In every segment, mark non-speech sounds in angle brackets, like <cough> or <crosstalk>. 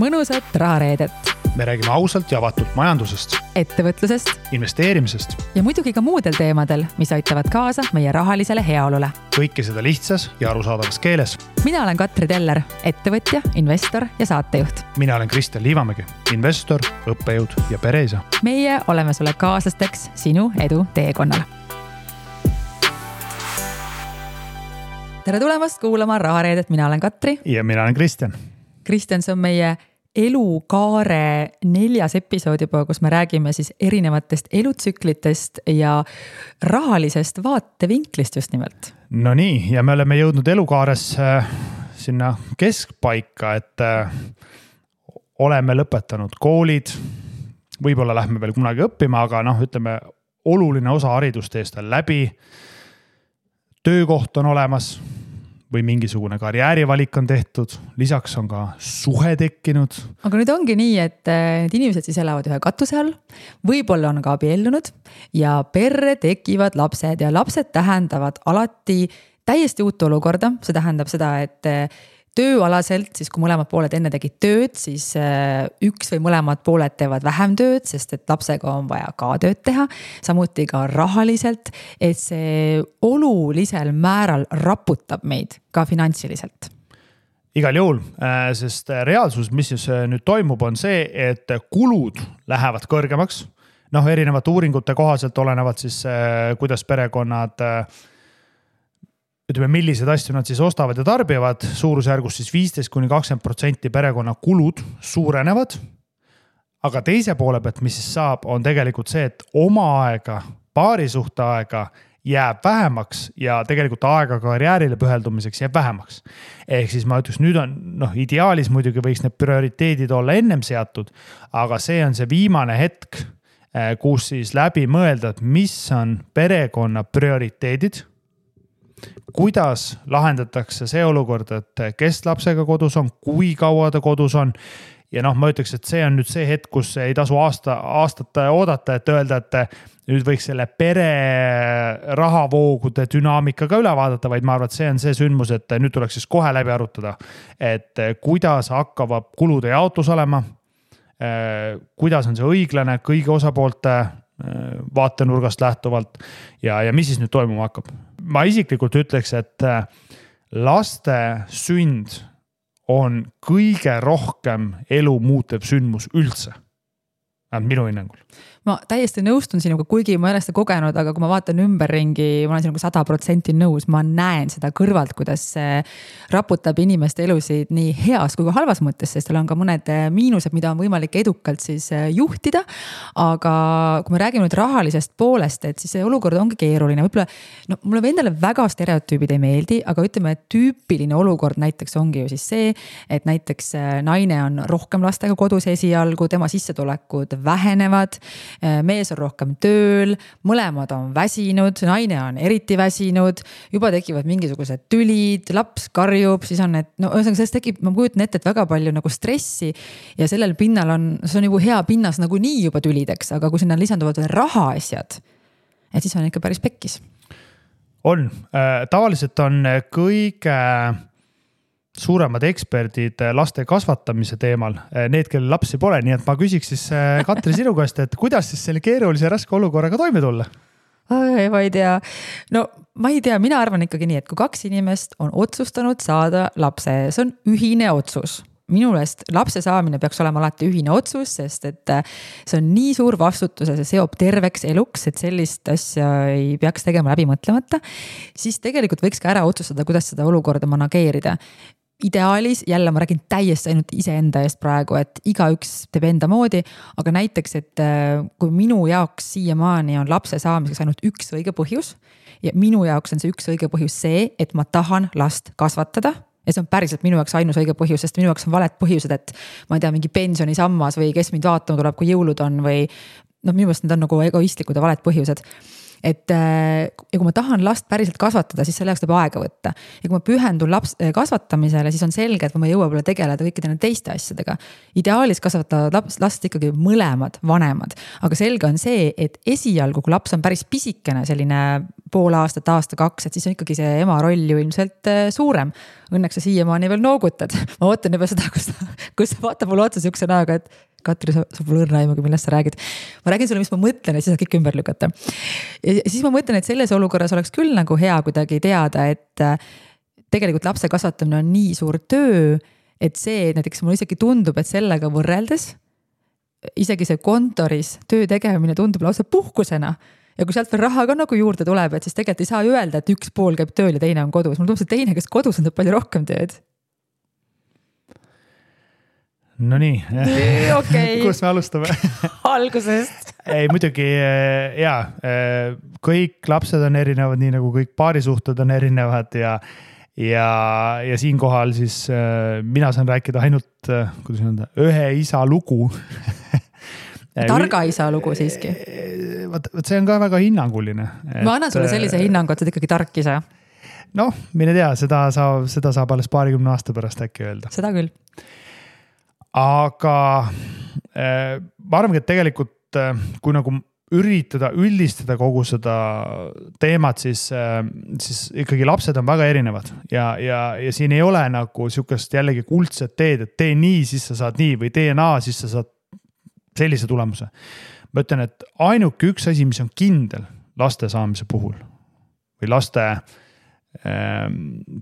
mõnusat rahareedet, me räägime ausalt ja avatult majandusest, ettevõtlusest investeerimisest ja muidugi ka muudel teemadel, mis aitavad kaasa meie rahalisele heaolule. kõike seda lihtsas ja arusaadavas keeles. mina olen Katri Teller, ettevõtja, investor ja saatejuht. mina olen Kristjan Liivamägi, investor, õppejõud ja pereisa. meie oleme sulle kaaslasteks sinu edu teekonnal. tere tulemast kuulama Rahareedet, mina olen Katri. ja mina olen Kristjan. Kristjan, see on meie elukaare neljas episood juba, kus me räägime siis erinevatest elutsüklitest ja rahalisest vaatevinklist just nimelt. Nonii, ja me oleme jõudnud elukaares äh, sinna keskpaika, et äh, oleme lõpetanud koolid. võib-olla lähme veel kunagi õppima, aga noh, ütleme oluline osa haridusteest on läbi. töökoht on olemas või mingisugune karjäärivalik on tehtud, lisaks on ka suhe tekkinud. aga nüüd ongi nii, et äh, need inimesed siis elavad ühe katuse all, võib-olla on ka abiellunud ja perre tekivad lapsed ja lapsed tähendavad alati täiesti uut olukorda, see tähendab seda, et äh, tööalaselt, siis kui mõlemad pooled enne tegid tööd, siis äh, üks või mõlemad pooled teevad vähem tööd, sest et lapsega on vaja ka tööd teha. samuti ka rahaliselt, et see olulisel määral raputab meid ka finantsiliselt igal juhul, äh, sest reaalsus, mis siis äh, nüüd toimub, on see, et kulud lähevad kõrgemaks. noh, erinevate uuringute kohaselt olenevalt siis, kuidas perekonnad ütleme, milliseid asju nad siis ostavad ja tarbivad, suurusjärgus siis viisteist kuni kakskümmend protsenti perekonna kulud suurenevad. aga teise poole pealt, mis siis saab, on tegelikult see, et oma aega, paarisuhte aega jääb vähemaks ja tegelikult aega karjäärile pühendumiseks jääb vähemaks. ehk siis ma ütleks, nüüd on noh, ideaalis muidugi võiks need prioriteedid olla ennem seatud, aga see on see viimane hetk, eh, kus siis läbi mõelda, et mis on perekonna prioriteedid kuidas lahendatakse see olukord, et kes lapsega kodus on, kui kaua ta kodus on ja noh, ma ütleks, et see on nüüd see hetk, kus ei tasu aasta, aastat oodata, et öelda, et nüüd võiks selle pere rahavoogude dünaamika ka üle vaadata, vaid ma arvan, et see on see sündmus, et nüüd tuleks siis kohe läbi arutada. et kuidas hakkab kulude jaotus olema. kuidas on see õiglane kõigi osapoolte vaatenurgast lähtuvalt ja, ja mis siis nüüd toimuma hakkab? Ma isiklikult ütleks, et äh, laste sünd on kõige rohkem elu muutev sündmus üldse. Vähemalt minu hinnangul ma täiesti nõustun sinuga, kuigi ma ei ole seda kogenud, aga kui ma vaatan ümberringi, ma olen sinuga sada protsenti nõus, ma näen seda kõrvalt, kuidas see raputab inimeste elusid nii heas kui ka halvas mõttes, sest seal on ka mõned miinused, mida on võimalik edukalt siis äh, juhtida. aga kui me räägime nüüd rahalisest poolest, et siis see olukord ongi keeruline, võib-olla no mulle endale väga stereotüübid ei meeldi, aga ütleme, et tüüpiline olukord näiteks ongi ju siis see, et näiteks äh, naine on rohkem lastega kodus esialgu, tema sissetulekud vähenevad Äh, mees on rohkem tööl, mõlemad on väsinud, naine on eriti väsinud, juba tekivad mingisugused tülid, laps karjub, siis on need, no ühesõnaga sellest tekib, ma kujutan ette, et väga palju nagu stressi. ja sellel pinnal on, see on nagu hea pinnas nagunii juba tülideks, aga kui sinna lisanduvad veel rahaasjad, et siis on ikka päris pekkis. on äh,, tavaliselt on kõige äh suuremad eksperdid eh, laste kasvatamise teemal, eh, need, kellel lapsi pole, nii et ma küsiks siis eh, Katri sinu käest, et kuidas siis selle keerulise ja raske olukorraga toime tulla? ma ei tea, no ma ei tea, mina arvan ikkagi nii, et kui kaks inimest on otsustanud saada lapse, see on ühine otsus minu meelest lapse saamine peaks olema alati ühine otsus, sest et see on nii suur vastutus ja see seob terveks eluks, et sellist asja ei peaks tegema läbi mõtlemata. siis tegelikult võiks ka ära otsustada, kuidas seda olukorda manageerida ideaalis jälle ma räägin täiesti ainult iseenda eest praegu, et igaüks teeb enda moodi, aga näiteks, et äh, kui minu jaoks siiamaani on lapse saamiseks ainult üks õige põhjus ja minu jaoks on see üks õige põhjus see, et ma tahan last kasvatada ja see on päriselt minu jaoks ainus õige põhjus, sest minu jaoks on valed põhjused, et ma ei tea, mingi pensionisammas või kes mind vaatama tuleb, kui jõulud on või noh, minu meelest need on nagu egoistlikud ja valed põhjused et äh, ja kui ma tahan last päriselt kasvatada, siis selle jaoks tuleb aega võtta. ja kui ma pühendun laps kasvatamisele, siis on selge, et ma ei jõua võib-olla tegeleda kõikide nende teiste asjadega. ideaalis kasvatavad laps, last ikkagi mõlemad vanemad, aga selge on see, et esialgu, kui laps on päris pisikene, selline pool aastat, aasta-kaks, et siis on ikkagi see ema roll ju ilmselt äh, suurem. Õnneks sa siiamaani veel noogutad, <laughs> ma ootan juba seda, kus, kus sa vaatad mulle otsa sihukese näoga, et Katri, sa, sa pole õrna aimugi, millest sa räägid. ma räägin sulle, mis ma mõtlen ja siis saad kõik ümber lükata. ja siis ma mõtlen, et selles olukorras oleks küll nagu hea kuidagi teada, et äh, tegelikult lapse kasvatamine on nii suur töö, et see näiteks mulle isegi tundub, et sellega võrreldes isegi see kontoris töö tegemine tundub lausa puhkusena ja kui sealt veel raha ka nagu juurde tuleb, et siis tegelikult ei saa öelda, et üks pool käib tööl ja teine on kodus, mulle tundub, see teine, kes kodus on, teeb palju rohkem tööd Nonii <laughs> okay. kus me alustame <laughs> algusest ei muidugi eh, ja, eh, kõik lapsed on erinevad, nii nagu kõik paarisuhted on erinevad ja, ja, ja siinkohal siis eh, mina saan rääkida ainult, kuidas öelda, ühe isa lugu <laughs> targa isa lugu siiski. vot, vot see on ka väga hinnanguline ma annan sulle sellise hinnangu, et sa oled ikkagi tark isa. noh, mine tea, seda saab, seda saab alles paarikümne aasta pärast äkki öelda. seda küll aga äh, ma arvangi, et tegelikult äh, kui nagu üritada üldistada kogu seda teemat, siis, äh, siis ikkagi lapsed on väga erinevad ja, ja, ja siin ei ole nagu sihukest jällegi kuldset teed, et tee nii, siis sa saad nii või tee naa, siis sa saad sellise tulemuse. ma ütlen, et ainuke üks asi, mis on kindel laste saamise puhul või laste äh,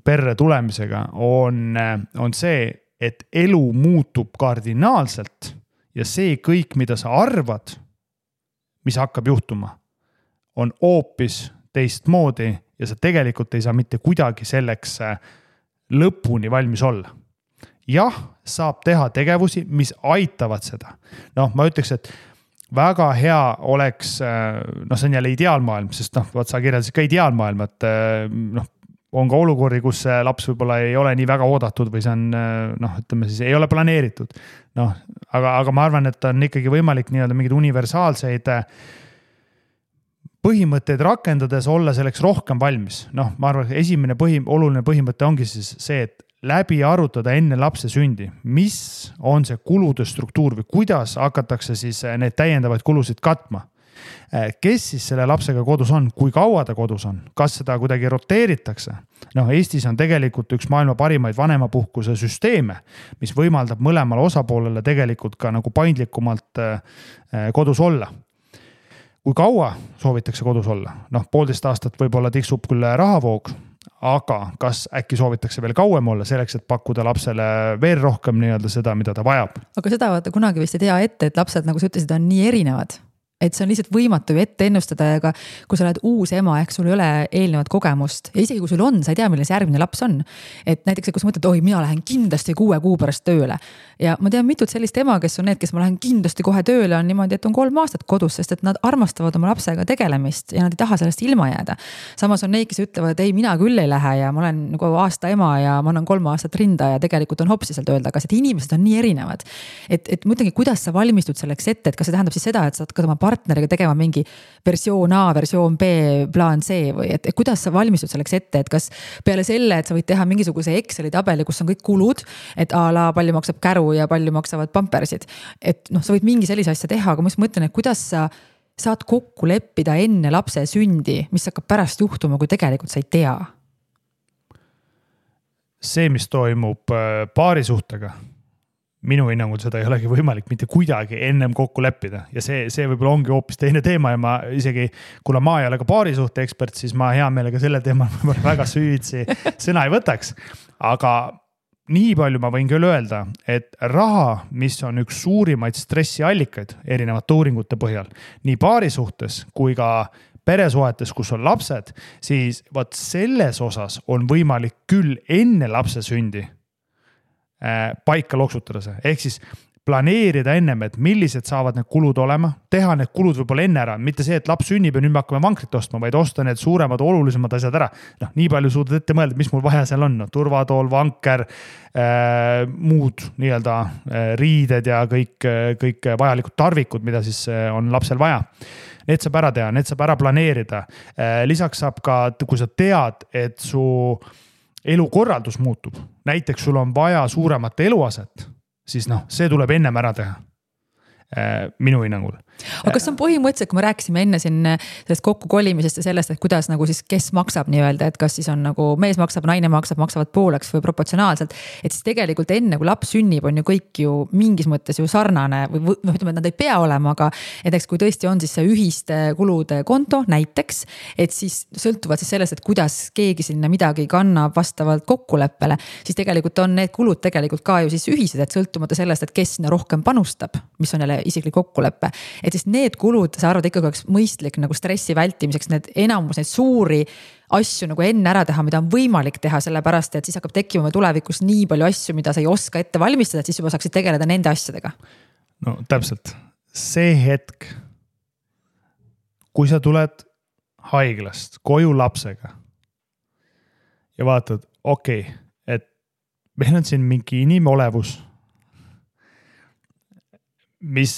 perre tulemisega on, on see, et elu muutub kardinaalselt ja see kõik, mida sa arvad, mis hakkab juhtuma, on hoopis teistmoodi ja sa tegelikult ei saa mitte kuidagi selleks äh, lõpuni valmis olla. jah, saab teha tegevusi, mis aitavad seda. noh, ma ütleks, et väga hea oleks, äh, noh, see on jälle ideaalmaailm, sest noh, vot sa kirjeldasid ka ideaalmaailma, et äh, noh, on ka olukordi, kus see laps võib-olla ei ole nii väga oodatud või see on noh, ütleme siis ei ole planeeritud. noh, aga, aga ma arvan, et on ikkagi võimalik nii-öelda mingeid universaalseid põhimõtteid rakendades olla selleks rohkem valmis. noh, ma arvan, esimene põhi, oluline põhimõte ongi siis see, et läbi arutada enne lapse sündi, mis on see kulude struktuur või kuidas hakatakse siis neid täiendavaid kulusid katma Eh, kes siis selle lapsega kodus on, kui kaua ta kodus on, kas seda kuidagi roteeritakse? noh, Eestis on tegelikult üks maailma parimaid vanemapuhkuse süsteeme, mis võimaldab mõlemale osapoolele tegelikult ka nagu paindlikumalt eh, eh, kodus olla. Kui kaua soovitakse kodus olla, noh, poolteist aastat võib-olla tiksub küll rahavoog, aga kas äkki soovitakse veel kauem olla selleks, et pakkuda lapsele veel rohkem nii-öelda seda, mida ta vajab? aga seda vaata kunagi vist ei tea ette, et lapsed, nagu sa ütlesid, on nii erinevad et see on lihtsalt võimatu ju ette ennustada ja ka kui sa oled uus ema, ehk sul ei ole eelnevat kogemust ja isegi kui sul on, sa ei tea, milline see järgmine laps on. et näiteks, kui sa mõtled, oi, mina lähen kindlasti kuue kuu pärast tööle ja ma tean mitut sellist ema, kes on need, kes ma lähen kindlasti kohe tööle, on niimoodi, et on kolm aastat kodus, sest et nad armastavad oma lapsega tegelemist ja nad ei taha sellest ilma jääda. samas on neid, kes ütlevad, ei, mina küll ei lähe ja ma olen nagu aasta ema ja ma annan kolm aastat rinda ja tegelikult on hopsi sealt öelda, aga et inimesed on nii erinevad. et, et mõtlengi, kuidas sa valmistud selleks ette, et kas see tähendab siis seda, et sa hakkad oma partneriga tegema mingi versioon A, versioon B, plaan C või et, et kuidas sa valmistud selleks ette, et kas peale selle, et sa võid teha mingisuguse Exceli tabeli, kus on kõik kulud, et a la palju maksab käru ja palju maksavad pampersid. et noh, sa võid mingi sellise asja teha, aga ma just mõtlen, et kuidas sa saad kokku leppida enne lapse sündi, mis hakkab pärast juhtuma, kui tegelikult sa ei tea see, mis toimub äh, paarisuhtega minu hinnangul seda ei olegi võimalik mitte kuidagi ennem kokku leppida ja see, see võib-olla ongi hoopis teine teema ja ma isegi, kuna ma ei ole ka paarisuhte ekspert, siis ma hea meelega sellel teemal <laughs> võib-olla väga süvitsi sõna ei võtaks. aga nii palju ma võin küll öelda, et raha, mis on üks suurimaid stressiallikaid erinevate uuringute põhjal, nii paarisuhtes kui ka peresuhetes, kus on lapsed, siis vot selles osas on võimalik küll enne lapse sündi paika loksutada see, ehk siis planeerida ennem, et millised saavad need kulud olema, teha need kulud võib-olla enne ära, mitte see, et laps sünnib ja nüüd me hakkame vankrit ostma, vaid osta need suuremad, olulisemad asjad ära. noh, nii palju suudad ette mõelda, mis mul vaja seal on, no turvatool, vanker äh,, muud nii-öelda äh, riided ja kõik, kõik vajalikud tarvikud, mida siis äh, on lapsel vaja need saab ära teha, need saab ära planeerida. Äh, lisaks saab ka, kui sa tead, et su elukorraldus muutub, näiteks sul on vaja suuremat eluaset siis noh, see tuleb ennem ära teha. Äh, minu hinnangul aga kas see on põhimõtteliselt, kui me rääkisime enne siin äh, sellest kokkukolimisest ja sellest, et kuidas nagu siis, kes maksab nii-öelda, et kas siis on nagu mees maksab, naine maksab, maksavad pooleks või proportsionaalselt. et siis tegelikult enne, kui laps sünnib, on ju kõik ju mingis mõttes ju sarnane või noh, ütleme, et nad ei pea olema, aga. et eks kui tõesti on siis see ühiste kulude konto näiteks, et siis sõltuvalt siis sellest, et kuidas keegi sinna midagi kannab vastavalt kokkuleppele. siis tegelikult on need kulud tegelikult ka ju siis ühised, et sõltumata sellest, et kes sinna rohkem panustab, mis on jälle isiklik kokkulepe et siis need kulud, sa arvad ikkagi oleks mõistlik nagu stressi vältimiseks need enamus neid suuri asju nagu enne ära teha, mida on võimalik teha, sellepärast et siis hakkab tekkima tulevikus nii palju asju, mida sa ei oska ette valmistada, et siis juba saaksid tegeleda nende asjadega. no täpselt, see hetk, kui sa tuled haiglast koju lapsega ja vaatad, okei okay,, et meil on siin mingi inimolevus, mis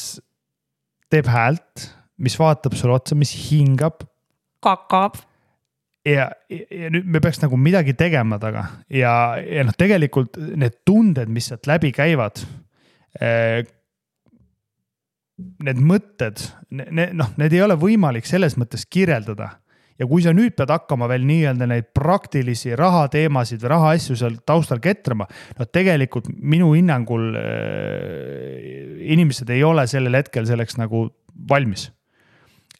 teeb häält, mis vaatab sulle otsa, mis hingab. kakab. ja, ja nüüd me peaks nagu midagi tegema taga ja, ja noh, tegelikult need tunded, mis sealt läbi käivad eh,. Need mõtted, noh, need ei ole võimalik selles mõttes kirjeldada ja kui sa nüüd pead hakkama veel nii-öelda neid praktilisi rahateemasid või rahaasju seal taustal ketrama, no tegelikult minu hinnangul äh, inimesed ei ole sellel hetkel selleks nagu valmis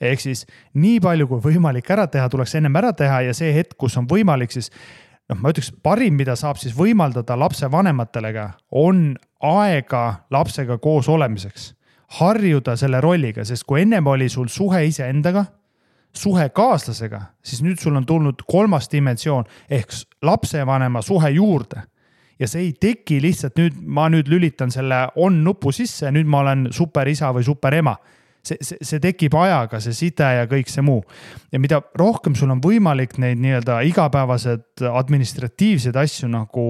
ehk siis nii palju kui võimalik ära teha, tuleks ennem ära teha ja see hetk, kus on võimalik, siis noh, ma ütleks, parim, mida saab siis võimaldada lapsevanematele, on aega lapsega koos olemiseks. harjuda selle rolliga, sest kui ennem oli sul suhe iseendaga suhe kaaslasega, siis nüüd sul on tulnud kolmas dimensioon ehk lapsevanema suhe juurde. ja see ei teki lihtsalt nüüd, ma nüüd lülitan selle on nupu sisse ja nüüd ma olen superisa või superema. see, see, see tekib ajaga, see side ja kõik see muu. ja mida rohkem sul on võimalik neid nii-öelda igapäevased administratiivseid asju nagu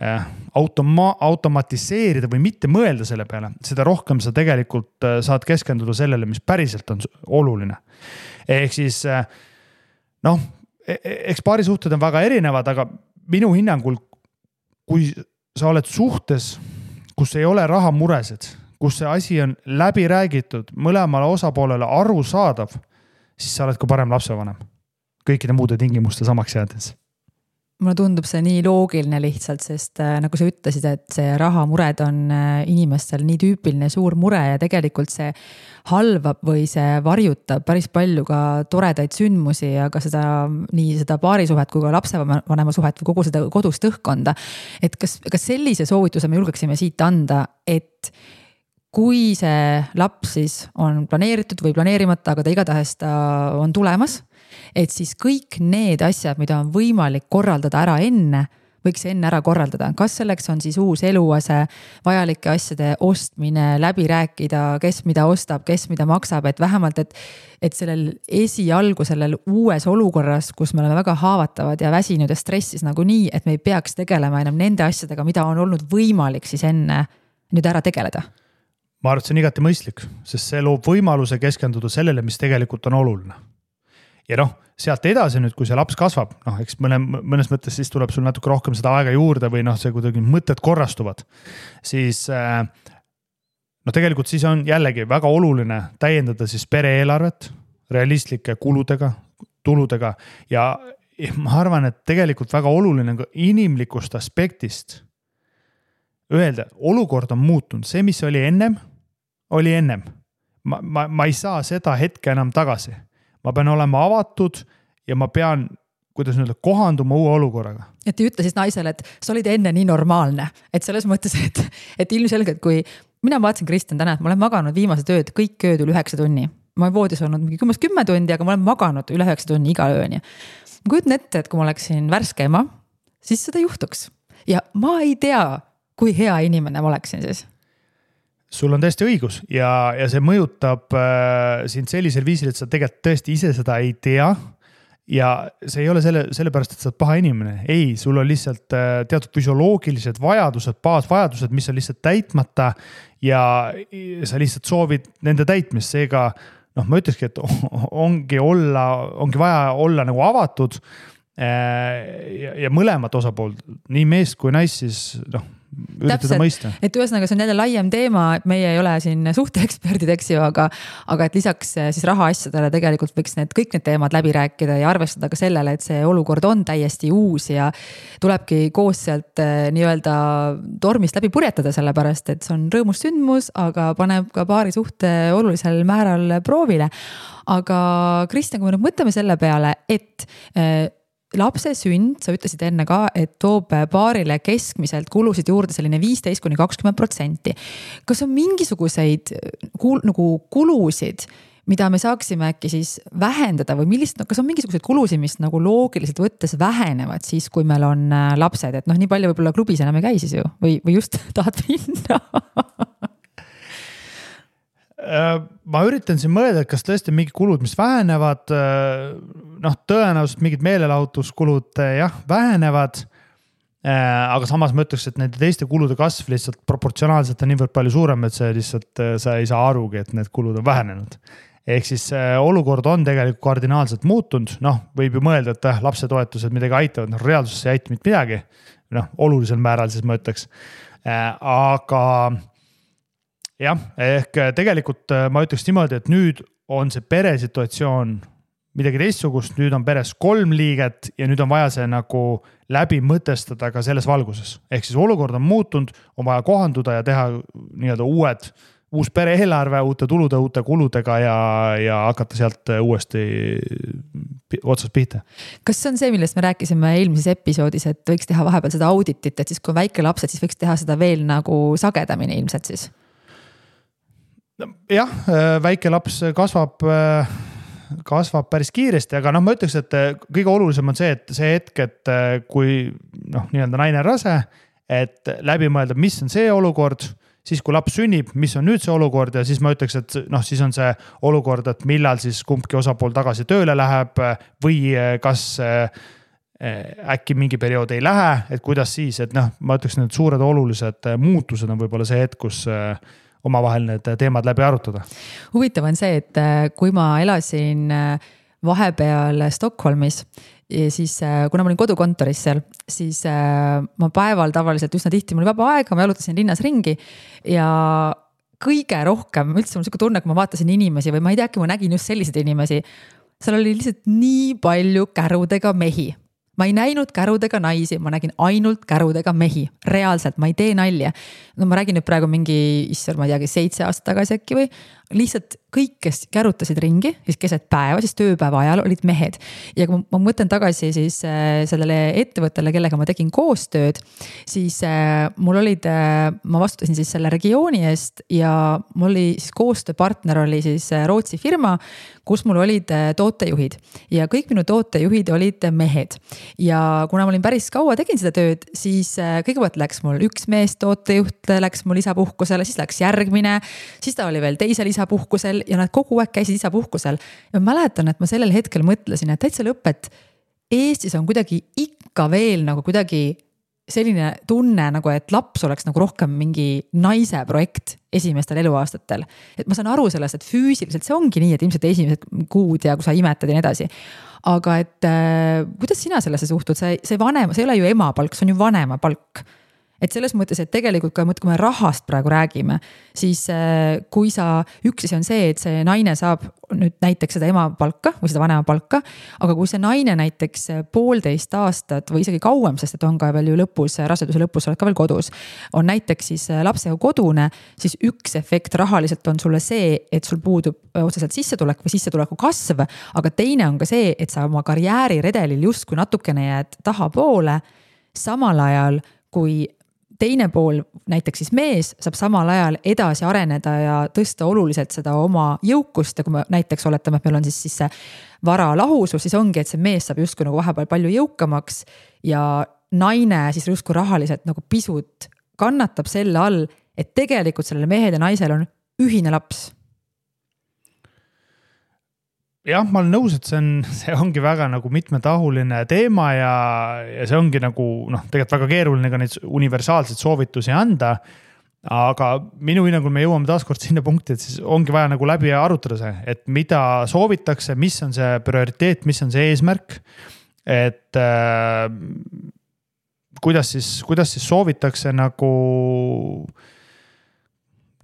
äh, automa-, automatiseerida või mitte mõelda selle peale, seda rohkem sa tegelikult äh, saad keskenduda sellele, mis päriselt on oluline ehk siis äh, noh, e-, e-, eks paarisuhted on väga erinevad, aga minu hinnangul, kui sa oled suhtes, kus ei ole rahamuresid, kus see asi on läbi räägitud, mõlemale osapoolele arusaadav, siis sa oled ka parem lapsevanem. kõikide muude tingimuste samaks jäädes mulle tundub see nii loogiline lihtsalt, sest äh, nagu sa ütlesid, et see rahamured on äh, inimestel nii tüüpiline suur mure ja tegelikult see halvab või see varjutab päris palju ka toredaid sündmusi ja ka seda, nii seda paarisuhet kui ka lapsevanema suhet või kogu seda kodust õhkkonda. et kas, kas sellise soovituse me julgeksime siit anda, et kui see laps siis on planeeritud või planeerimata, aga ta igatahes ta on tulemas et siis kõik need asjad, mida on võimalik korraldada ära enne võiks enne ära korraldada, kas selleks on siis uus eluase, vajalike asjade ostmine, läbi rääkida, kes mida ostab, kes mida maksab, et vähemalt, et. et sellel esialgu sellel uues olukorras, kus me oleme väga haavatavad ja väsinud ja stressis nagunii, et me ei peaks tegelema enam nende asjadega, mida on olnud võimalik siis enne nüüd ära tegeleda ma arvan, et see on igati mõistlik, sest see loob võimaluse keskenduda sellele, mis tegelikult on oluline ja noh, sealt edasi nüüd, kui see laps kasvab, noh, eks mõne, mõnes mõttes siis tuleb sul natuke rohkem seda aega juurde või noh, see kuidagi mõtted korrastuvad, siis äh, no tegelikult siis on jällegi väga oluline täiendada siis pere eelarvet realistlike kuludega, tuludega ja ma arvan, et tegelikult väga oluline ka inimlikust aspektist öelda, olukord on muutunud, see, mis oli ennem, oli ennem. ma, ma, ma ei saa seda hetke enam tagasi ma pean olema avatud ja ma pean, kuidas öelda, kohanduma uue olukorraga. et ei ütle siis naisele, et sa olid enne nii normaalne, et selles mõttes, et, et ilmselgelt, kui mina vaatasin Kristjan täna, et ma olen maganud viimased ööd kõik ööd üle üheksa tunni. ma olen voodis olnud mingi umbes kümme tundi, aga ma olen maganud üle üheksa tunni iga ööni. ma kujutan ette, et kui ma oleksin värske ema, siis seda juhtuks ja ma ei tea, kui hea inimene ma oleksin siis sul on täiesti õigus ja, ja see mõjutab äh, sind sellisel viisil, et sa tegelikult tõesti ise seda ei tea. ja see ei ole selle, sellepärast, et sa oled paha inimene, ei, sul on lihtsalt äh, teatud füsioloogilised vajadused, baasvajadused, mis on lihtsalt täitmata. ja sa lihtsalt soovid nende täitmist, seega noh, ma ütlekski, et <laughs> ongi olla, ongi vaja olla nagu avatud äh, ja, ja mõlemat osapoolt, nii meest kui naist, siis noh üritada mõista. et ühesõnaga, see on jälle laiem teema, et meie ei ole siin <laughs> suhteeksperdid, eks ju, aga, aga et lisaks eh, siis rahaasjadele tegelikult võiks need kõik need teemad läbi rääkida ja arvestada ka sellele, et see olukord on täiesti uus ja tulebki koos sealt eh, nii-öelda tormist läbi purjetada, sellepärast et see on rõõmus sündmus, aga paneb ka paari suhte olulisel määral proovile. aga Kristjan, kui me nüüd mõtleme selle peale, et eh, lapse sünd, sa ütlesid enne ka, et toob paarile keskmiselt kulusid juurde selline viisteist kuni kakskümmend protsenti. kas on mingisuguseid kul, nagu kulusid, mida me saaksime äkki siis vähendada või millist, kas on mingisuguseid kulusid, mis nagu loogiliselt võttes vähenevad siis, kui meil on äh, lapsed, et noh, nii palju võib-olla klubis enam ei käi siis ju või, või just <laughs> tahad minna Äh, ma üritan siin mõelda, et kas tõesti mingid kulud, mis vähenevad. Noh, tõenäoliselt mingid meelelahutuskulud äh, jah, vähenevad. aga samas ma ütleks, et nende teiste kulude kasv lihtsalt proportsionaalselt on niivõrd palju suurem, et see lihtsalt, sa ei saa arugi, et need kulud on vähenenud ehk siis olukord on tegelikult kardinaalselt muutunud, noh, võib ju mõelda, et lapsetoetused midagi aitavad, noh reaalsuses ei aita mitte midagi. noh, olulisel määral siis ma ütleks aga jah, ehk tegelikult ma ütleks niimoodi, et nüüd on see peresituatsioon midagi teistsugust, nüüd on peres kolm liiget ja nüüd on vaja see nagu läbi mõtestada ka selles valguses. ehk siis olukord on muutunud, on vaja kohanduda ja teha nii-öelda uued, uus pere-eelarve uute tulude, uute kuludega ja, ja hakata sealt uuesti otsast pihta. kas see on see, millest me rääkisime eelmises episoodis, et võiks teha vahepeal seda auditit, et siis kui väikelapsed, siis võiks teha seda veel nagu sagedamini ilmselt siis jah, äh, väike laps kasvab, äh, kasvab päris kiiresti, aga noh, ma ütleks, et äh, kõige olulisem on see, et see hetk, et kui noh, nii-öelda naine on rase, et läbi mõelda, mis on see olukord siis kui laps sünnib, mis on nüüd see olukord ja siis ma ütleks, et noh, siis on see olukord, et millal siis kumbki osapool tagasi tööle läheb või kas äkki mingi periood ei lähe, et kuidas siis, et noh, ma ütleks, need suured olulised muutused on võib-olla see hetk, kus omavahel need teemad läbi arutada. huvitav on see, et äh, kui ma elasin äh, vahepeal Stockholmis siis, äh, kuna ma olin kodukontoris seal, siis ma päeval tavaliselt üsna tihti, mul oli vaba aega, ma jalutasin linnas ringi ja kõige rohkem, üldse mul sihuke tunne, kui ma vaatasin inimesi või ma ei tea, äkki ma nägin just selliseid inimesi. seal oli lihtsalt nii palju kärudega mehi ma ei näinud kärudega naisi, ma nägin ainult kärudega mehi, reaalselt, ma ei tee nalja. no ma räägin nüüd praegu mingi, issand, ma ei teagi, seitse aastat tagasi äkki või lihtsalt kõik, kes kärutasid ringi, siis keset päeva, siis tööpäeva ajal olid mehed. ja kui ma mõtlen tagasi siis äh, sellele ettevõttele, kellega ma tegin koostööd, siis äh, mul olid, äh, ma vastutasin siis selle regiooni eest ja mul oli siis koostööpartner oli siis Rootsi firma, kus mul olid tootejuhid ja kõik minu tootejuhid olid mehed. ja kuna ma olin päris kaua tegin seda tööd, siis kõigepealt läks mul üks mees tootejuht läks mul isapuhkusele, siis läks järgmine, siis ta oli veel teisel isapuhkusel ja nad kogu aeg käisid isapuhkusel. ja ma mäletan, et ma sellel hetkel mõtlesin, et täitsa lõpp, et Eestis on kuidagi ikka veel nagu kuidagi selline tunne nagu, et laps oleks nagu rohkem mingi naise projekt esimestel eluaastatel. et ma saan aru sellest, et füüsiliselt see ongi nii, et ilmselt esimesed kuud ja kui sa imetad ja nii edasi. aga et äh, kuidas sina sellesse suhtud, see, see vanem, see ei ole ju ema palk, see on ju vanema palk et selles mõttes, et tegelikult ka, kui me rahast praegu räägime, siis äh, kui sa, üks asi on see, et see naine saab nüüd näiteks seda ema palka või seda vanema palka. aga kui see naine näiteks poolteist aastat või isegi kauem, sest et on ka veel ju lõpus, raseduse lõpus oled ka veel kodus. on näiteks siis lapsega kodune, siis üks efekt rahaliselt on sulle see, et sul puudub otseselt sissetulek või sissetuleku kasv. aga teine on ka see, et sa oma karjääriredelil justkui natukene jääd tahapoole samal ajal kui teine pool, näiteks siis mees, saab samal ajal edasi areneda ja tõsta oluliselt seda oma jõukust. Ja kui me näiteks oletame, et meil on siis, siis see vara lahusus, siis ongi, et see mees saab justkui nagu vahepeal palju jõukamaks ja naine siis justkui rahaliselt nagu pisut kannatab selle all, et tegelikult sellel mehel ja naisel on ühine laps jah, ma olen nõus, et see on, <laughs> see ongi väga nagu mitmetahuline teema ja, ja see ongi nagu noh, tegelikult väga keeruline ka neid universaalseid soovitusi anda. aga minu hinnangul me jõuame taaskord sinna punkti, et siis ongi vaja nagu läbi arutada see, et mida soovitakse, mis on see prioriteet, mis on see eesmärk. et äh, kuidas siis, kuidas siis soovitakse nagu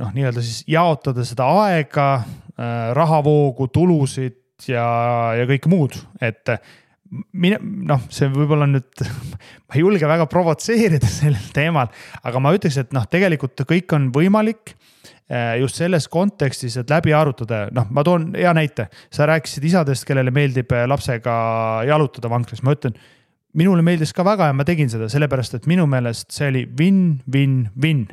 noh, nii-öelda siis jaotada seda aega äh,, rahavoogu, tulusid ja, ja kõik muud, et mine, noh, see võib-olla nüüd, <laughs> ma ei julge väga provotseerida sellel teemal, aga ma ütleks, et noh, tegelikult kõik on võimalik eh, just selles kontekstis, et läbi arutada, noh, ma toon hea näite. sa rääkisid isadest, kellele meeldib eh, lapsega jalutada vankris, ma ütlen. minule meeldis ka väga ja ma tegin seda sellepärast, et minu meelest see oli win-win-win.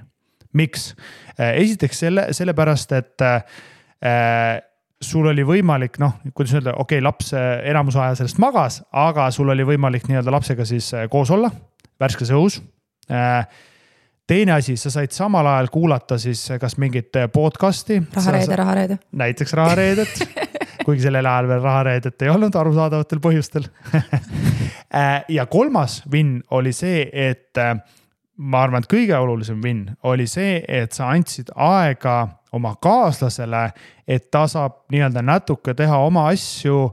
miks? Eh, esiteks selle, sellepärast, et sul oli võimalik noh, kuidas öelda, okei okay,, laps äh, enamuse aja sellest magas, aga sul oli võimalik nii-öelda lapsega siis äh, koos olla värskes õhus. Äh, teine asi, sa said samal ajal kuulata siis kas mingit podcast'i. rahareede, rahareede. näiteks Rahareedet <laughs> kuigi sellel ajal veel Rahareedet ei olnud arusaadavatel põhjustel <laughs> ja kolmas win oli see, et ma arvan, et kõige olulisem win oli see, et sa andsid aega oma kaaslasele, et ta saab nii-öelda natuke teha oma asju.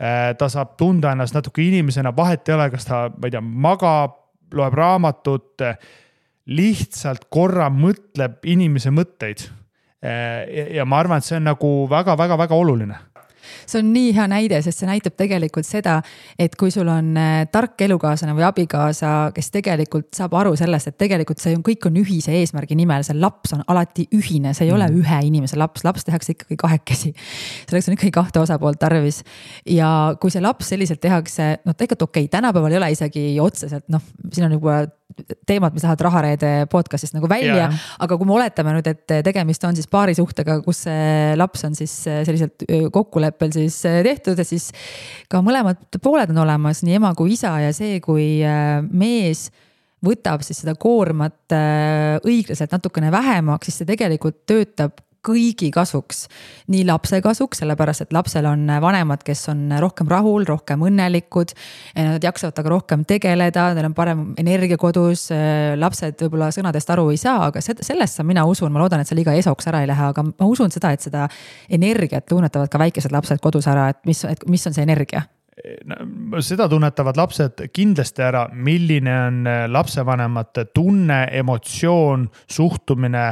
Äh, ta saab tunda ennast natuke inimesena, vahet ei ole, kas ta, ma ei tea, magab, loeb raamatut. lihtsalt korra mõtleb inimese mõtteid. Äh, ja ma arvan, et see on nagu väga-väga-väga oluline see on nii hea näide, sest see näitab tegelikult seda, et kui sul on äh, tark elukaaslane või abikaasa, kes tegelikult saab aru sellest, et tegelikult see on, kõik on ühise eesmärgi nimel, see laps on alati ühine, see ei mm. ole ühe inimese laps, laps tehakse ikkagi kahekesi. selleks on ikkagi kahte osapoolt tarvis. ja kui see laps selliselt tehakse, noh, tegelikult okei okay,, tänapäeval ei ole isegi otseselt noh, siin on juba teemad, mis lähevad Rahareede podcast'ist nagu välja, aga kui me oletame nüüd, et tegemist on siis paarisuhtega, kus see laps on siis selliselt kokkuleppel siis tehtud ja siis ka mõlemad pooled on olemas, nii ema kui isa ja see, kui mees võtab siis seda koormat õiglaselt natukene vähemaks, siis see tegelikult töötab kõigi kasuks. nii lapse kasuks, sellepärast et lapsel on vanemad, kes on rohkem rahul, rohkem õnnelikud. Nad jaksavad temaga rohkem tegeleda, neil on parem energia kodus. lapsed võib-olla sõnadest aru ei saa, aga sellest mina usun, ma loodan, et see liiga esoks ära ei lähe, aga ma usun seda, et seda energiat tunnetavad ka väikesed lapsed kodus ära, et mis, et mis on see energia seda tunnetavad lapsed kindlasti ära, milline on lapsevanemate tunne, emotsioon, suhtumine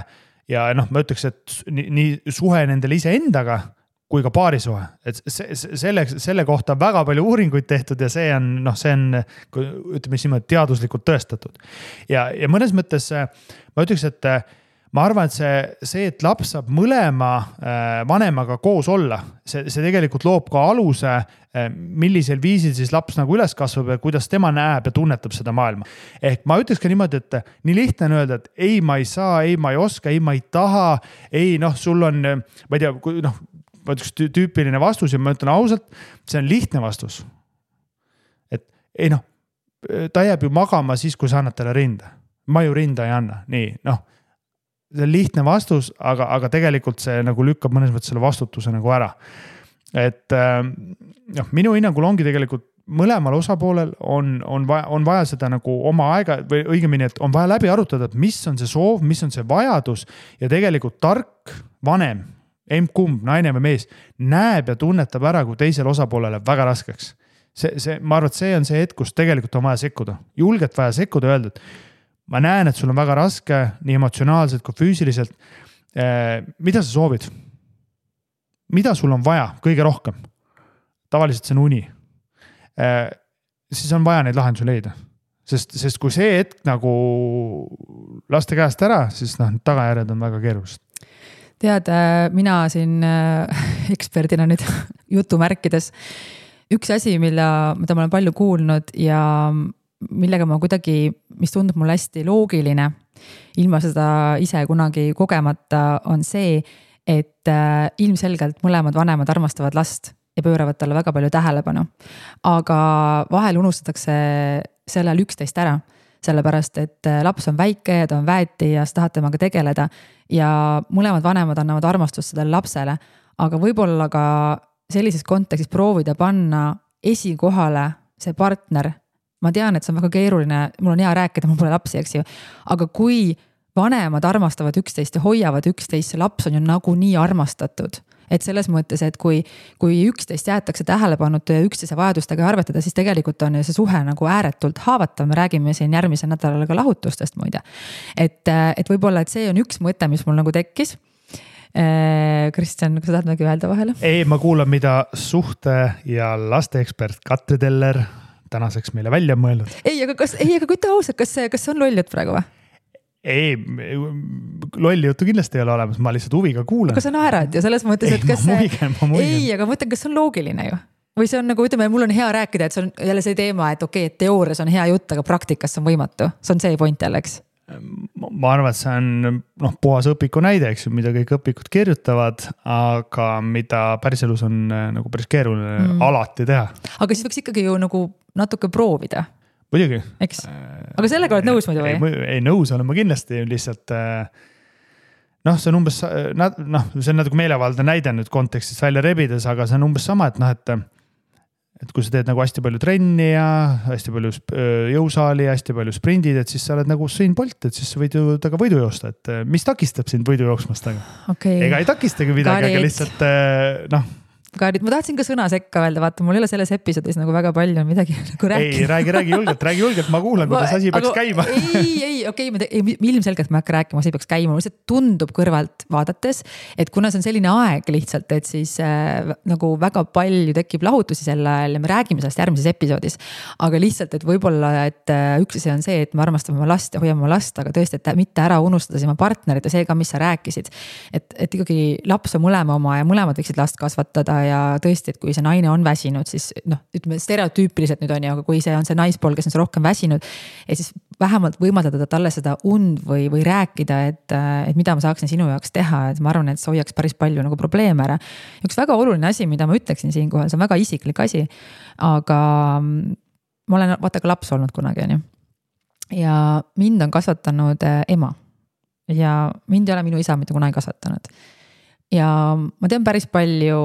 ja noh, ma ütleks, et nii, nii suhe nendele iseendaga kui ka paarisuhe, et see, selleks, selle kohta on väga palju uuringuid tehtud ja see on noh, see on ütleme siis niimoodi teaduslikult tõestatud. ja, ja mõnes mõttes ma ütleks, et ma arvan, et see, see, et laps saab mõlema äh, vanemaga koos olla, see, see tegelikult loob ka aluse, äh, millisel viisil siis laps nagu üles kasvab ja kuidas tema näeb ja tunnetab seda maailma. ehk ma ütleks ka niimoodi, et nii lihtne on öelda, et ei, ma ei saa, ei, ma ei oska, ei, ma ei taha. ei noh, sul on, ma ei tea, noh, ma ütleks tüüpiline vastus ja ma ütlen ausalt, see on lihtne vastus. et ei noh, ta jääb ju magama siis, kui sa annad talle rinda. ma ju rinda ei anna, nii noh see on lihtne vastus, aga, aga tegelikult see nagu lükkab mõnes mõttes selle vastutuse nagu ära. et ähm, noh, minu hinnangul ongi tegelikult mõlemal osapoolel on, on vaja, on vaja seda nagu oma aega või õigemini, et on vaja läbi arutada, et mis on see soov, mis on see vajadus ja tegelikult tark vanem, emb-kumb, naine või mees, näeb ja tunnetab ära, kui teisele osapoolele läheb väga raskeks. see, see, ma arvan, et see on see hetk, kus tegelikult on vaja sekkuda, julgelt vaja sekkuda, öelda, et ma näen, et sul on väga raske nii emotsionaalselt kui füüsiliselt. Eh, mida sa soovid? mida sul on vaja kõige rohkem? tavaliselt see on uni. Eh, siis on vaja neid lahendusi leida, sest, sest kui see hetk nagu lasta käest ära, siis noh, tagajärjed on väga keerulised tead, eh, mina siin <laughs> eksperdina nüüd <laughs> jutumärkides, üks asi, mille, mida ma olen palju kuulnud ja millega ma kuidagi, mis tundub mulle hästi loogiline, ilma seda ise kunagi kogemata, on see, et äh, ilmselgelt mõlemad vanemad armastavad last ja pööravad talle väga palju tähelepanu. aga vahel unustatakse sellel üksteist ära sellepärast et äh, laps on väike ja ta on väeti ja sa tahad temaga tegeleda. ja mõlemad vanemad annavad armastust sellele lapsele, aga võib-olla ka sellises kontekstis proovida panna esikohale see partner. Ma tean, et see on väga keeruline, mul on hea rääkida, mul pole lapsi, eks ju, aga kui vanemad armastavad üksteist ja hoiavad üksteist, see laps on ju nagunii armastatud et selles mõttes, et kui, kui üksteist jäetakse tähelepanuta ja üksteise vajadustega ei arvetada, siis tegelikult on ju see suhe nagu ääretult haavatav, me räägime siin järgmisel nädalal ka lahutustest muide. et, et võib-olla, et see on üks mõte, mis mul nagu tekkis äh, Kristjan, kas sa tahad midagi öelda vahele? ei, ma kuulan, mida suhte ja lasteekspert Katri Teller tänaseks meile välja mõelnud. ei, aga kas, ei, aga ütle ausalt, kas see, kas see on loll jutt praegu või? ei, lolli juttu kindlasti ei ole olemas, ma lihtsalt huviga kuulan. aga sa naerad ju selles mõttes, et kas see. ei, aga ma mõtlen, kas see on loogiline ju? või see on nagu ütleme, mul on hea rääkida, et see on jälle see teema, et okei okay,, et teoorias on hea jutt, aga praktikas on võimatu, see on see point jälle, eks ma arvan, et see on noh, puhas õpiku näide, eks ju, mida kõik õpikud kirjutavad, aga mida päriselus on äh, nagu päris keeruline mm. alati teha. aga siis võiks ikkagi ju nagu natuke proovida muidugi. eks, aga sellega oled nõus muidu või? ei, nõus olen ma kindlasti, lihtsalt äh, noh, see on umbes, noh, see on natuke meelevaldne näide nüüd kontekstist välja rebides, aga see on umbes sama, et noh, et. Et kui sa teed nagu hästi palju trenni ja hästi palju jõusaali ja hästi palju sprindid, et siis sa oled nagu Usain Bolt, et siis sa võid ju temaga võidu joosta, et mis takistab sind võidu jooksmast, aga? Okay.. ega ei takistagi midagi, aga lihtsalt noh Kaarit, ma tahtsin ka sõna sekka öelda, vaata, mul ei ole selles episoodis nagu väga palju midagi <laughs> nagu rääkida. ei, räägi, räägi julgelt, räägi julgelt, ma kuulan, kuidas asi peaks aga, käima. <laughs> ei, ei, okei okay,, ei, ilmselgelt ma ei hakka rääkima, asi peaks käima, lihtsalt tundub kõrvalt vaadates, et kuna see on selline aeg lihtsalt, et siis äh, nagu väga palju tekib lahutusi sel ajal ja me räägime sellest järgmises episoodis. aga lihtsalt, et võib-olla, et äh, üks asi on see, et me armastame oma last ja hoiame oma last, aga tõesti, et mitte ära unustada oma partnerit ja see ka, mis sa rääkisid. et, et ikkagi laps on mõlema oma ja mõlemad võiksid last kasvatada ja tõesti, et kui see naine on väsinud, siis noh, ütleme stereotüüpiliselt nüüd on ju, aga kui see on see naispool, kes on rohkem väsinud. ja siis vähemalt võimaldada talle seda und või, või rääkida, et, et mida ma saaksin sinu jaoks teha, et ma arvan, et see hoiaks päris palju nagu probleeme ära. üks väga oluline asi, mida ma ütleksin siinkohal, see on väga isiklik asi, aga ma olen vaata ka laps olnud kunagi, on ju. ja mind on kasvatanud äh, ema ja mind ei ole minu isa mitte kunagi kasvatanud ja ma tean päris palju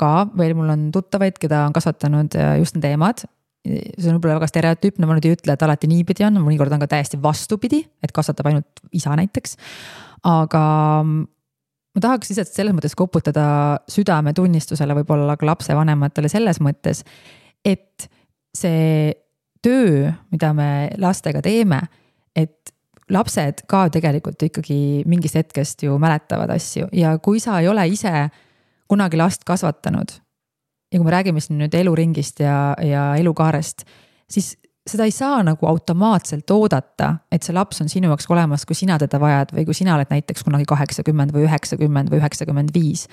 ka, veel mul on tuttavaid, keda on kasvatanud äh, just need emad. see on võib-olla väga stereotüüpne, ma nüüd ei ütle, et alati niipidi on, mõnikord on ka täiesti vastupidi, et kasvatab ainult isa näiteks. aga ma tahaks lihtsalt selles mõttes koputada südametunnistusele võib-olla ka lapsevanematele selles mõttes, et see töö, mida me lastega teeme, et lapsed ka tegelikult ikkagi mingist hetkest ju mäletavad asju ja kui sa ei ole ise kunagi last kasvatanud. ja kui me räägime siin nüüd eluringist ja, ja elukaarest, siis seda ei saa nagu automaatselt oodata, et see laps on sinu jaoks olemas, kui sina teda vajad või kui sina oled näiteks kunagi kaheksakümmend või üheksakümmend või üheksakümmend viis.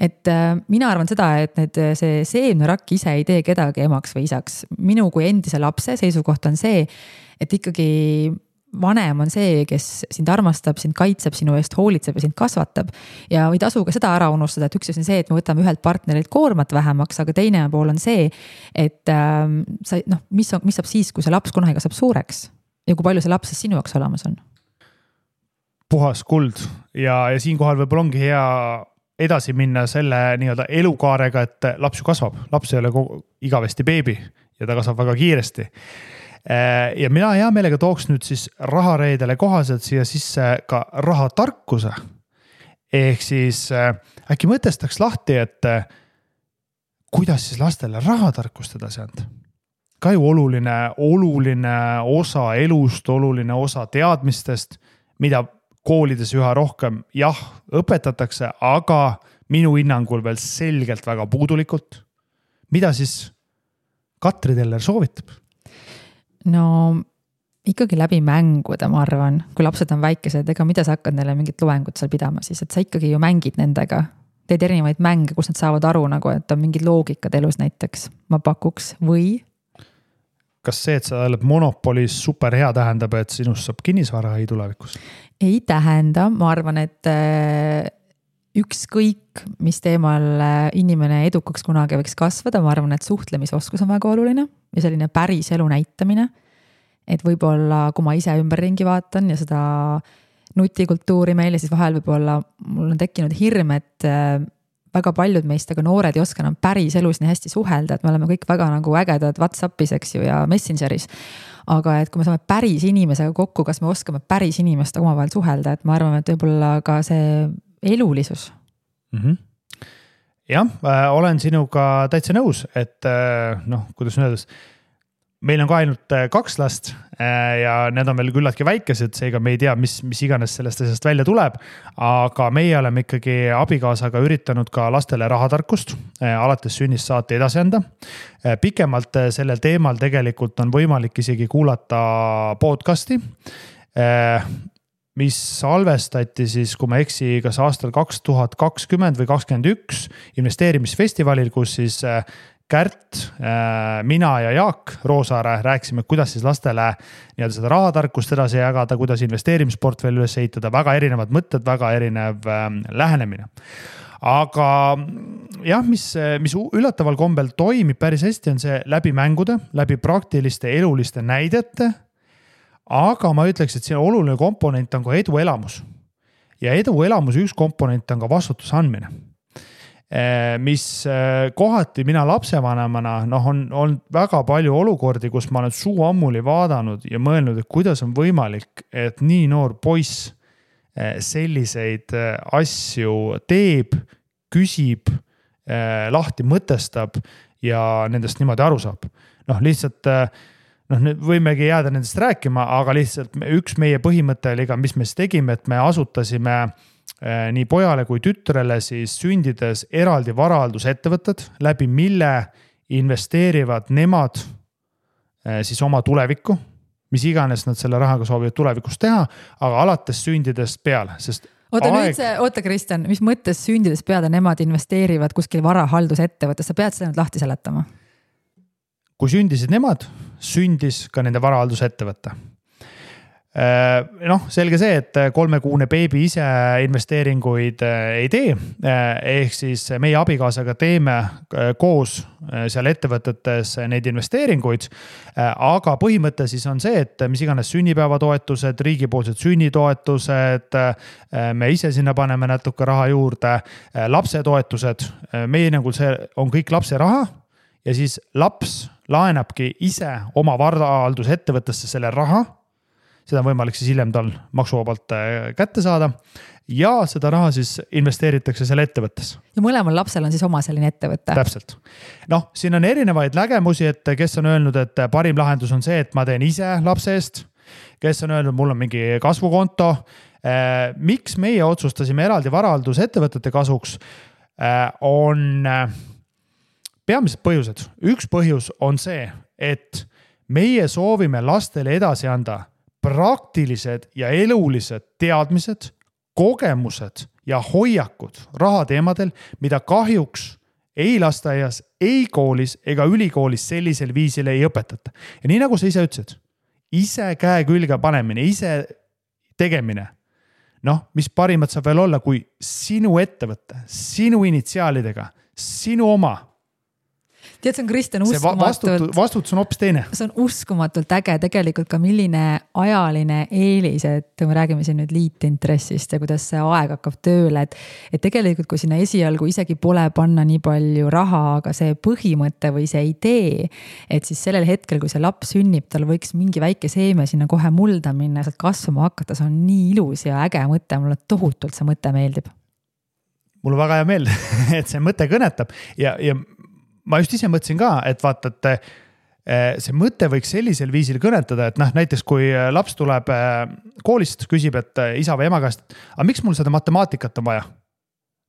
et äh, mina arvan seda, et need, see seemnerakk ise ei tee kedagi emaks või isaks. minu kui endise lapse seisukoht on see, et ikkagi vanem on see, kes sind armastab, sind kaitseb, sinu eest hoolitseb ja sind kasvatab. ja ei tasu ka seda ära unustada, et üks asi on see, et me võtame ühelt partnerilt koormat vähemaks, aga teine pool on see, et ähm, sa noh, mis on, mis saab siis, kui see laps kunagi kasvab suureks ja kui palju see laps siis sinu jaoks olemas on? puhas kuld ja, ja siinkohal võib-olla ongi hea edasi minna selle nii-öelda elukaarega, et laps ju kasvab, laps ei ole kogu, igavesti beebi ja ta kasvab väga kiiresti ja mina hea meelega tooks nüüd siis rahareedele kohaselt siia sisse ka rahatarkuse. ehk siis äh, äkki mõtestaks lahti, et äh, kuidas siis lastele rahatarkust edasi anda. ka ju oluline, oluline osa elust, oluline osa teadmistest, mida koolides üha rohkem jah, õpetatakse, aga minu hinnangul veel selgelt väga puudulikult. mida siis Katri Teller soovitab? No ikkagi läbi mängude, ma arvan, kui lapsed on väikesed, ega mida sa hakkad neile mingit loengut seal pidama siis, et sa ikkagi ju mängid nendega. teed erinevaid mänge, kus nad saavad aru nagu, et on mingid loogikad elus näiteks, ma pakuks, või? kas see, et sa oled monopolis super hea, tähendab, et sinust saab kinnisvaraäi tulevikus? ei tähenda, ma arvan, et ükskõik, mis teemal äh, inimene edukaks kunagi võiks kasvada, ma arvan, et suhtlemisoskus on väga oluline ja selline päris elu näitamine. et võib-olla, kui ma ise ümberringi vaatan ja seda nutikultuuri meil ja siis vahel võib-olla mul on tekkinud hirm, et äh, väga paljud meist, aga noored ei oska enam päriselus nii hästi suhelda, et me oleme kõik väga nagu ägedad Whatsappis, eks ju, ja Messengeris. aga et kui me saame päris inimesega kokku, kas me oskame päris inimestega omavahel suhelda, et ma arvan, et võib-olla ka see elulisus mm. -hmm jah äh,, olen sinuga täitsa nõus, et äh, noh, kuidas öelda meil on ka ainult äh, kaks last ja need on veel küllaltki väikesed, seega me ei tea, mis, mis iganes sellest asjast välja tuleb. aga meie oleme ikkagi abikaasaga üritanud ka lastele rahatarkust alates sünnist saati edasi anda. pikemalt sellel teemal tegelikult on võimalik isegi kuulata podcast'i mis salvestati siis, kui ma ei eksi, kas aastal kaks tuhat kakskümmend või kakskümmend üks investeerimisfestivalil, kus siis Kärt, äh, mina ja Jaak Roosaare rääkisime, kuidas siis lastele nii-öelda seda rahatarkust edasi jagada, kuidas investeerimisportfelli üles ehitada, väga erinevad mõtted, väga erinev ähm, lähenemine. aga jah, mis, mis üllataval kombel toimib päris hästi, on see läbi mängude, läbi praktiliste eluliste näidete. Aga ma ütleks, et siin oluline komponent on ka eduelamus. ja eduelamuse üks komponent on ka vastutuse andmine Eh, mis eh, kohati mina lapsevanemana noh, on olnud väga palju olukordi, kus ma olen suu ammuli vaadanud ja mõelnud, et kuidas on võimalik, et nii noor poiss eh, selliseid asju teeb, küsib, lahti mõtestab ja nendest niimoodi aru saab. noh, lihtsalt noh, nüüd võimegi jääda nendest rääkima, aga lihtsalt üks meie põhimõte oli ka, mis me siis tegime, et me asutasime Äh, nii pojale kui tütrele siis sündides eraldi varaaldusettevõtted, läbi mille investeerivad nemad äh, siis oma tulevikku. mis iganes nad selle rahaga soovivad tulevikus teha, aga alates sündidest peale, sest oota aeg... nüüd see, oota Kristjan, mis mõttes sündides peale nemad investeerivad kuskil varahaldusettevõttes, sa pead seda nüüd lahti seletama. kui sündisid nemad, sündis ka nende varahaldusettevõte Äh, noh, selge see, et kolmekuune beebi ise investeeringuid äh, ei tee. Äh, ehk siis meie abikaasaga teeme koos seal ettevõtetes neid investeeringuid. aga põhimõte siis on see, et mis iganes sünnipäevatoetused, riigipoolsed sünnitoetused. me ise sinna paneme natuke raha juurde, lapsetoetused, meie hinnangul see on kõik lapse raha ja siis laps laenabki ise oma varaaldusettevõttesse selle raha seda on võimalik siis hiljem tal maksuvabalt äh, kätte saada. ja seda raha siis investeeritakse seal ettevõttes. ja mõlemal lapsel on siis oma selline ettevõte. täpselt. noh, siin on erinevaid nägemusi, et kes on öelnud, et parim lahendus on see, et ma teen ise lapse eest. kes on öelnud, mul on mingi kasvukonto. Äh, miks meie otsustasime eraldi varaldusettevõtete kasuks, äh, on peamised põhjused. üks põhjus on see, et meie soovime lastele edasi anda praktilised ja elulised teadmised, kogemused ja hoiakud rahateemadel, mida kahjuks ei lasteaias, ei koolis ega ülikoolis sellisel viisil ei õpetata. ja nii nagu sa ise ütlesid, ise käe külge panemine, ise tegemine. noh, mis parimat saab veel olla, kui sinu ettevõte, sinu initsiaalidega, sinu oma tead, see on Kristjan uskumatult. vastutus on hoopis teine. see on uskumatult äge tegelikult ka, milline ajaline eelis, et me räägime siin nüüd liitintressist ja kuidas see aeg hakkab tööle, et. et tegelikult, kui sinna esialgu isegi pole panna nii palju raha, aga see põhimõte või see idee. et siis sellel hetkel, kui see laps sünnib, tal võiks mingi väike seeme sinna kohe mulda minna, sealt kasvama hakata, see on nii ilus ja äge mõte, mulle tohutult see mõte meeldib mul on väga hea meel, <laughs> et see mõte kõnetab ja, ja ma just ise mõtlesin ka, et vaata, et eh, see mõte võiks sellisel viisil kõnetada, et noh, näiteks kui eh, laps tuleb eh, koolist, küsib, et isa või ema käest, aga miks mul seda matemaatikat on vaja?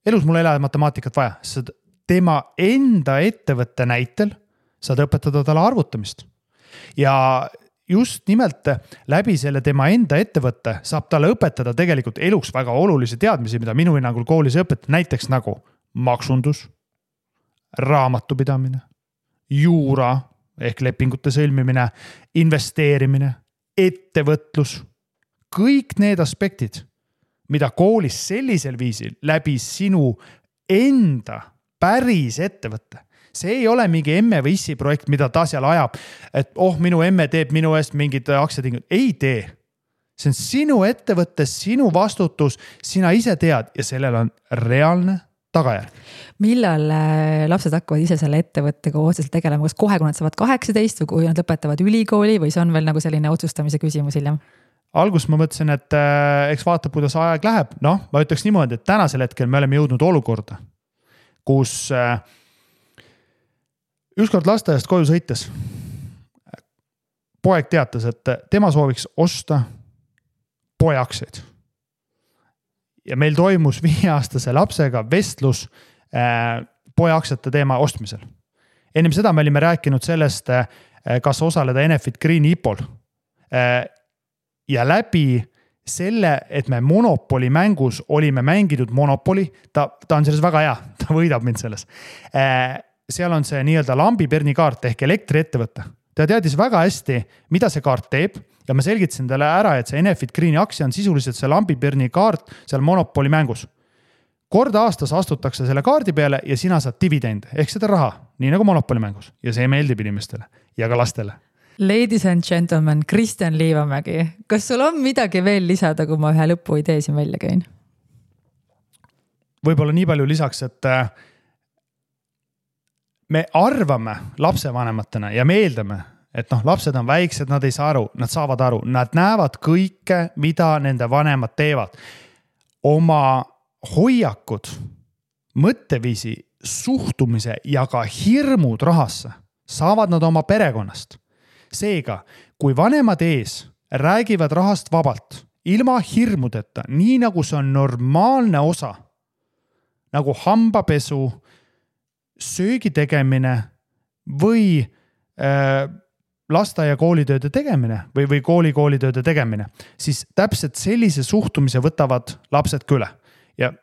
elus mul ei ole matemaatikat vaja, sest tema enda ettevõtte näitel saad õpetada talle arvutamist. ja just nimelt läbi selle tema enda ettevõtte saab talle õpetada tegelikult eluks väga olulisi teadmisi, mida minu hinnangul koolis ei õpeta, näiteks nagu maksundus raamatupidamine, juura ehk lepingute sõlmimine, investeerimine, ettevõtlus. kõik need aspektid, mida koolis sellisel viisil läbi sinu enda päris ettevõtte, see ei ole mingi emme või issi projekt, mida ta seal ajab. et oh, minu emme teeb minu eest mingid aktsiatingimused, ei tee. see on sinu ettevõte, sinu vastutus, sina ise tead ja sellel on reaalne tagajärg. millal äh, lapsed hakkavad ise selle ettevõttega otseselt tegelema, kas kohe, kui nad saavad kaheksateist või kui nad lõpetavad ülikooli või see on veel nagu selline otsustamise küsimus hiljem? alguses ma mõtlesin, et äh, eks vaatab, kuidas aeg läheb, noh, ma ütleks niimoodi, et tänasel hetkel me oleme jõudnud olukorda, kus äh, ükskord lasteaiast koju sõites poeg teatas, et tema sooviks osta poeaktsiaid. Ja meil toimus <laughs> viieaastase lapsega vestlus äh, poeaktsiate teema ostmisel. ennem seda me olime rääkinud sellest, äh, kas osaleda Enefit Green IPO-l äh, ja läbi selle, et me Monopoli mängus olime mänginud Monopoli, ta, ta on selles väga hea, <laughs> ta võidab mind selles. Äh, seal on see nii-öelda lambipirni kaart ehk elektriettevõte. ta teadis väga hästi, mida see kaart teeb ja ma selgitasin talle ära, et see Enefit Greeni aktsia on sisuliselt see lambipirni kaart seal Monopoli mängus. kord aastas astutakse selle kaardi peale ja sina saad dividende ehk seda raha, nii nagu Monopoli mängus ja see meeldib inimestele ja ka lastele Ladies and gentlemen, Kristjan Liivamägi, kas sul on midagi veel lisada, kui ma ühe lõpuidee siin välja käin? võib-olla nii palju lisaks, et äh, me arvame lapsevanematena ja me eeldame, et noh, lapsed on väiksed, nad ei saa aru, nad saavad aru, nad näevad kõike, mida nende vanemad teevad. oma hoiakud, mõtteviisi, suhtumise ja ka hirmud rahasse saavad nad oma perekonnast seega, kui vanemad ees räägivad rahast vabalt, ilma hirmudeta, nii nagu see on normaalne osa, nagu hambapesu, söögi tegemine või äh, lasteaia koolitööde tegemine või, või kooli koolitööde tegemine, siis täpselt sellise suhtumise võtavad lapsed ka üle. ja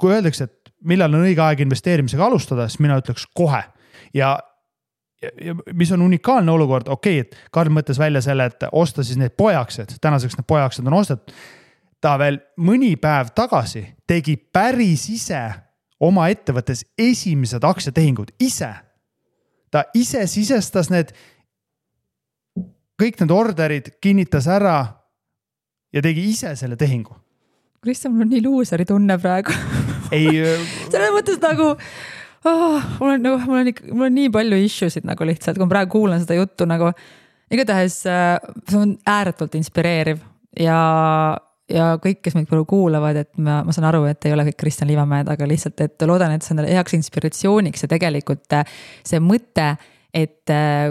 kui öeldakse, et millal on õige aeg investeerimisega alustada, siis mina ütleks kohe. ja ja mis on unikaalne olukord, okei okay,, et Karl mõtles välja selle, et osta siis need poeaktsiad, tänaseks need poeaktsiad on ostetud. ta veel mõni päev tagasi tegi päris ise oma ettevõttes esimesed aktsiatehingud, ise. ta ise sisestas need, kõik need orderid kinnitas ära ja tegi ise selle tehingu. Kristjan, mul on nii luuseri tunne praegu ei <laughs> selles mõttes nagu oh,. mul on nagu, mul on ikka, mul on nii palju issue sid nagu lihtsalt, kui ma praegu kuulan seda juttu nagu. igatahes äh, see on ääretult inspireeriv ja, ja kõik, kes meid praegu kuulavad, et ma, ma saan aru, et ei ole kõik Kristjan Liivamäed, aga lihtsalt, et loodan, et see on heaks inspiratsiooniks ja tegelikult äh, see mõte, et äh,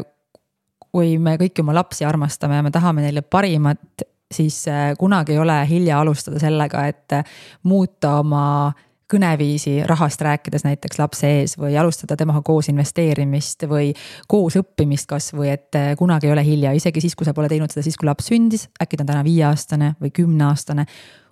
kui me kõiki oma lapsi armastame ja me tahame neile parimat, siis kunagi ei ole hilja alustada sellega, et muuta oma kõneviisi rahast rääkides näiteks lapse ees või alustada temaga koos investeerimist või koos õppimist kasvõi, et eh, kunagi ei ole hilja, isegi siis, kui sa pole teinud seda siis, kui laps sündis, äkki ta on täna viieaastane või kümneaastane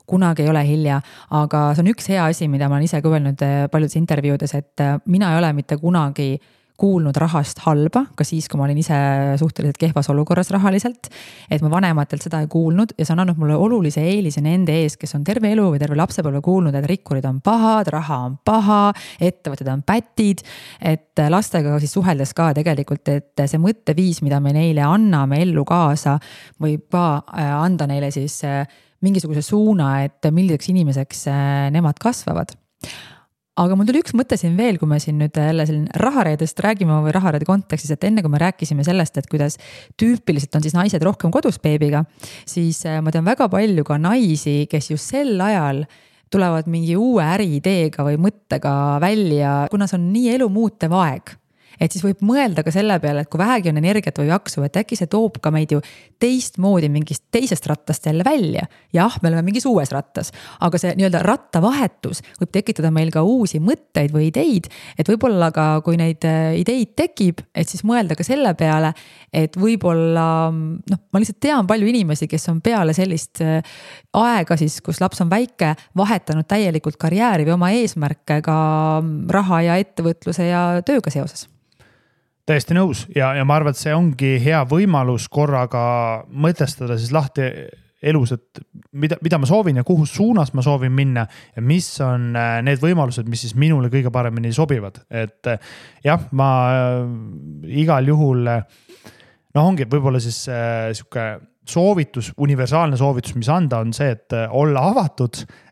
kunagi ei ole hilja, aga see on üks hea asi, mida ma olen ise ka öelnud paljudes intervjuudes, et mina ei ole mitte kunagi kuulnud rahast halba, ka siis, kui ma olin ise suhteliselt kehvas olukorras rahaliselt. et ma vanematelt seda ei kuulnud ja see on andnud mulle olulise eelise nende ees, kes on terve elu või terve lapsepõlve kuulnud, et rikkurid on pahad, raha on paha, ettevõtted on pätid. et lastega siis suheldes ka tegelikult, et see mõtteviis, mida me neile anname ellu kaasa, võib ka äh, anda neile siis äh, mingisuguse suuna, et milliseks inimeseks äh, nemad kasvavad aga mul tuli üks mõte siin veel, kui me siin nüüd jälle siin rahareedest räägime või rahareede kontekstis, et enne kui me rääkisime sellest, et kuidas tüüpiliselt on siis naised rohkem kodus beebiga, siis äh, ma tean väga palju ka naisi, kes just sel ajal tulevad mingi uue äriideega või mõttega välja, kuna see on nii elu muutev aeg et siis võib mõelda ka selle peale, et kui vähegi on energiat või jaksu, et äkki see toob ka meid ju teistmoodi mingist teisest rattast jälle välja. jah, me oleme mingis uues rattas, aga see nii-öelda rattavahetus võib tekitada meil ka uusi mõtteid või ideid. et võib-olla ka, kui neid äh, ideid tekib, et siis mõelda ka selle peale, et võib-olla noh, ma lihtsalt tean palju inimesi, kes on peale sellist äh, aega siis, kus laps on väike, vahetanud täielikult karjääri või oma eesmärke ka raha ja ettevõtluse ja tööga seoses täiesti nõus. Ja, ja ma arvan, et see ongi hea võimalus korraga mõtestada siis lahti elus, et mida, mida ma soovin ja kuhu suunas ma soovin minna ja mis on äh, need võimalused, mis siis minule kõige paremini sobivad, et äh, jah, ma igal juhul noh, ongi võib-olla siis äh, sihuke soovitus, universaalne soovitus, mis anda, on see, et olla avatud äh,,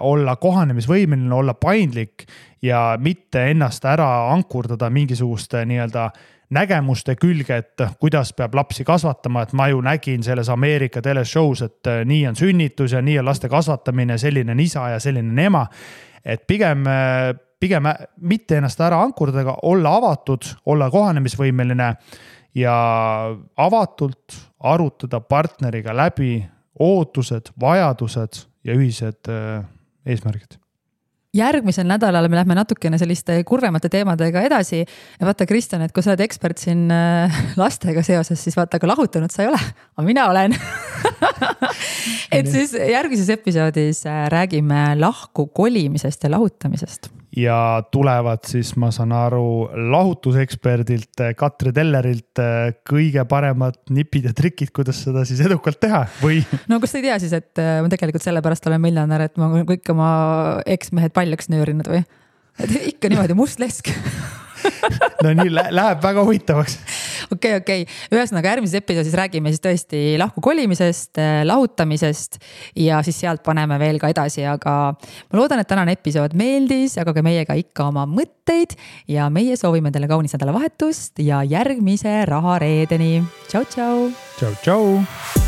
olla kohanemisvõimeline, olla paindlik ja mitte ennast ära ankurdada mingisuguste nii-öelda äh, nägemuste külge, et kuidas peab lapsi kasvatama, et ma ju nägin selles Ameerika teleshow's, et äh, nii on sünnitus ja nii on laste kasvatamine, selline on isa ja selline on ema. et pigem, äh, pigem mitte ennast ära ankurdada, olla avatud, olla kohanemisvõimeline ja avatult arutada partneriga läbi ootused, vajadused ja ühised äh, eesmärgid. Järgmisel nädalal me lähme natukene selliste kurvemate teemadega edasi. ja vaata, Kristjan, et kui sa oled ekspert siin äh, lastega seoses, siis vaata, aga lahutanud sa ei ole, aga mina olen. <laughs> Et siis järgmises episoodis äh, räägime lahku kolimisest ja lahutamisest ja tulevad siis, ma saan aru, lahutuseksperdilt Katri Tellerilt äh, kõige paremad nipid ja trikid, kuidas seda siis edukalt teha või? <laughs> no kas sa ei tea siis, et äh, ma tegelikult sellepärast olen miljonär, et ma kõik oma eksmehed paljaks nöörinud või? et ikka niimoodi must lesk <laughs> no nii läheb väga huvitavaks okei, okei, ühesõnaga järgmises episoodis räägime siis tõesti lahku kolimisest, äh, lahutamisest ja siis sealt paneme veel ka edasi, aga ma loodan, et tänane episood meeldis, jagage meiega ikka oma mõtteid ja meie soovime teile kaunist nädalavahetust ja järgmise rahareedeni. tšau, tšau. tšau, tšau.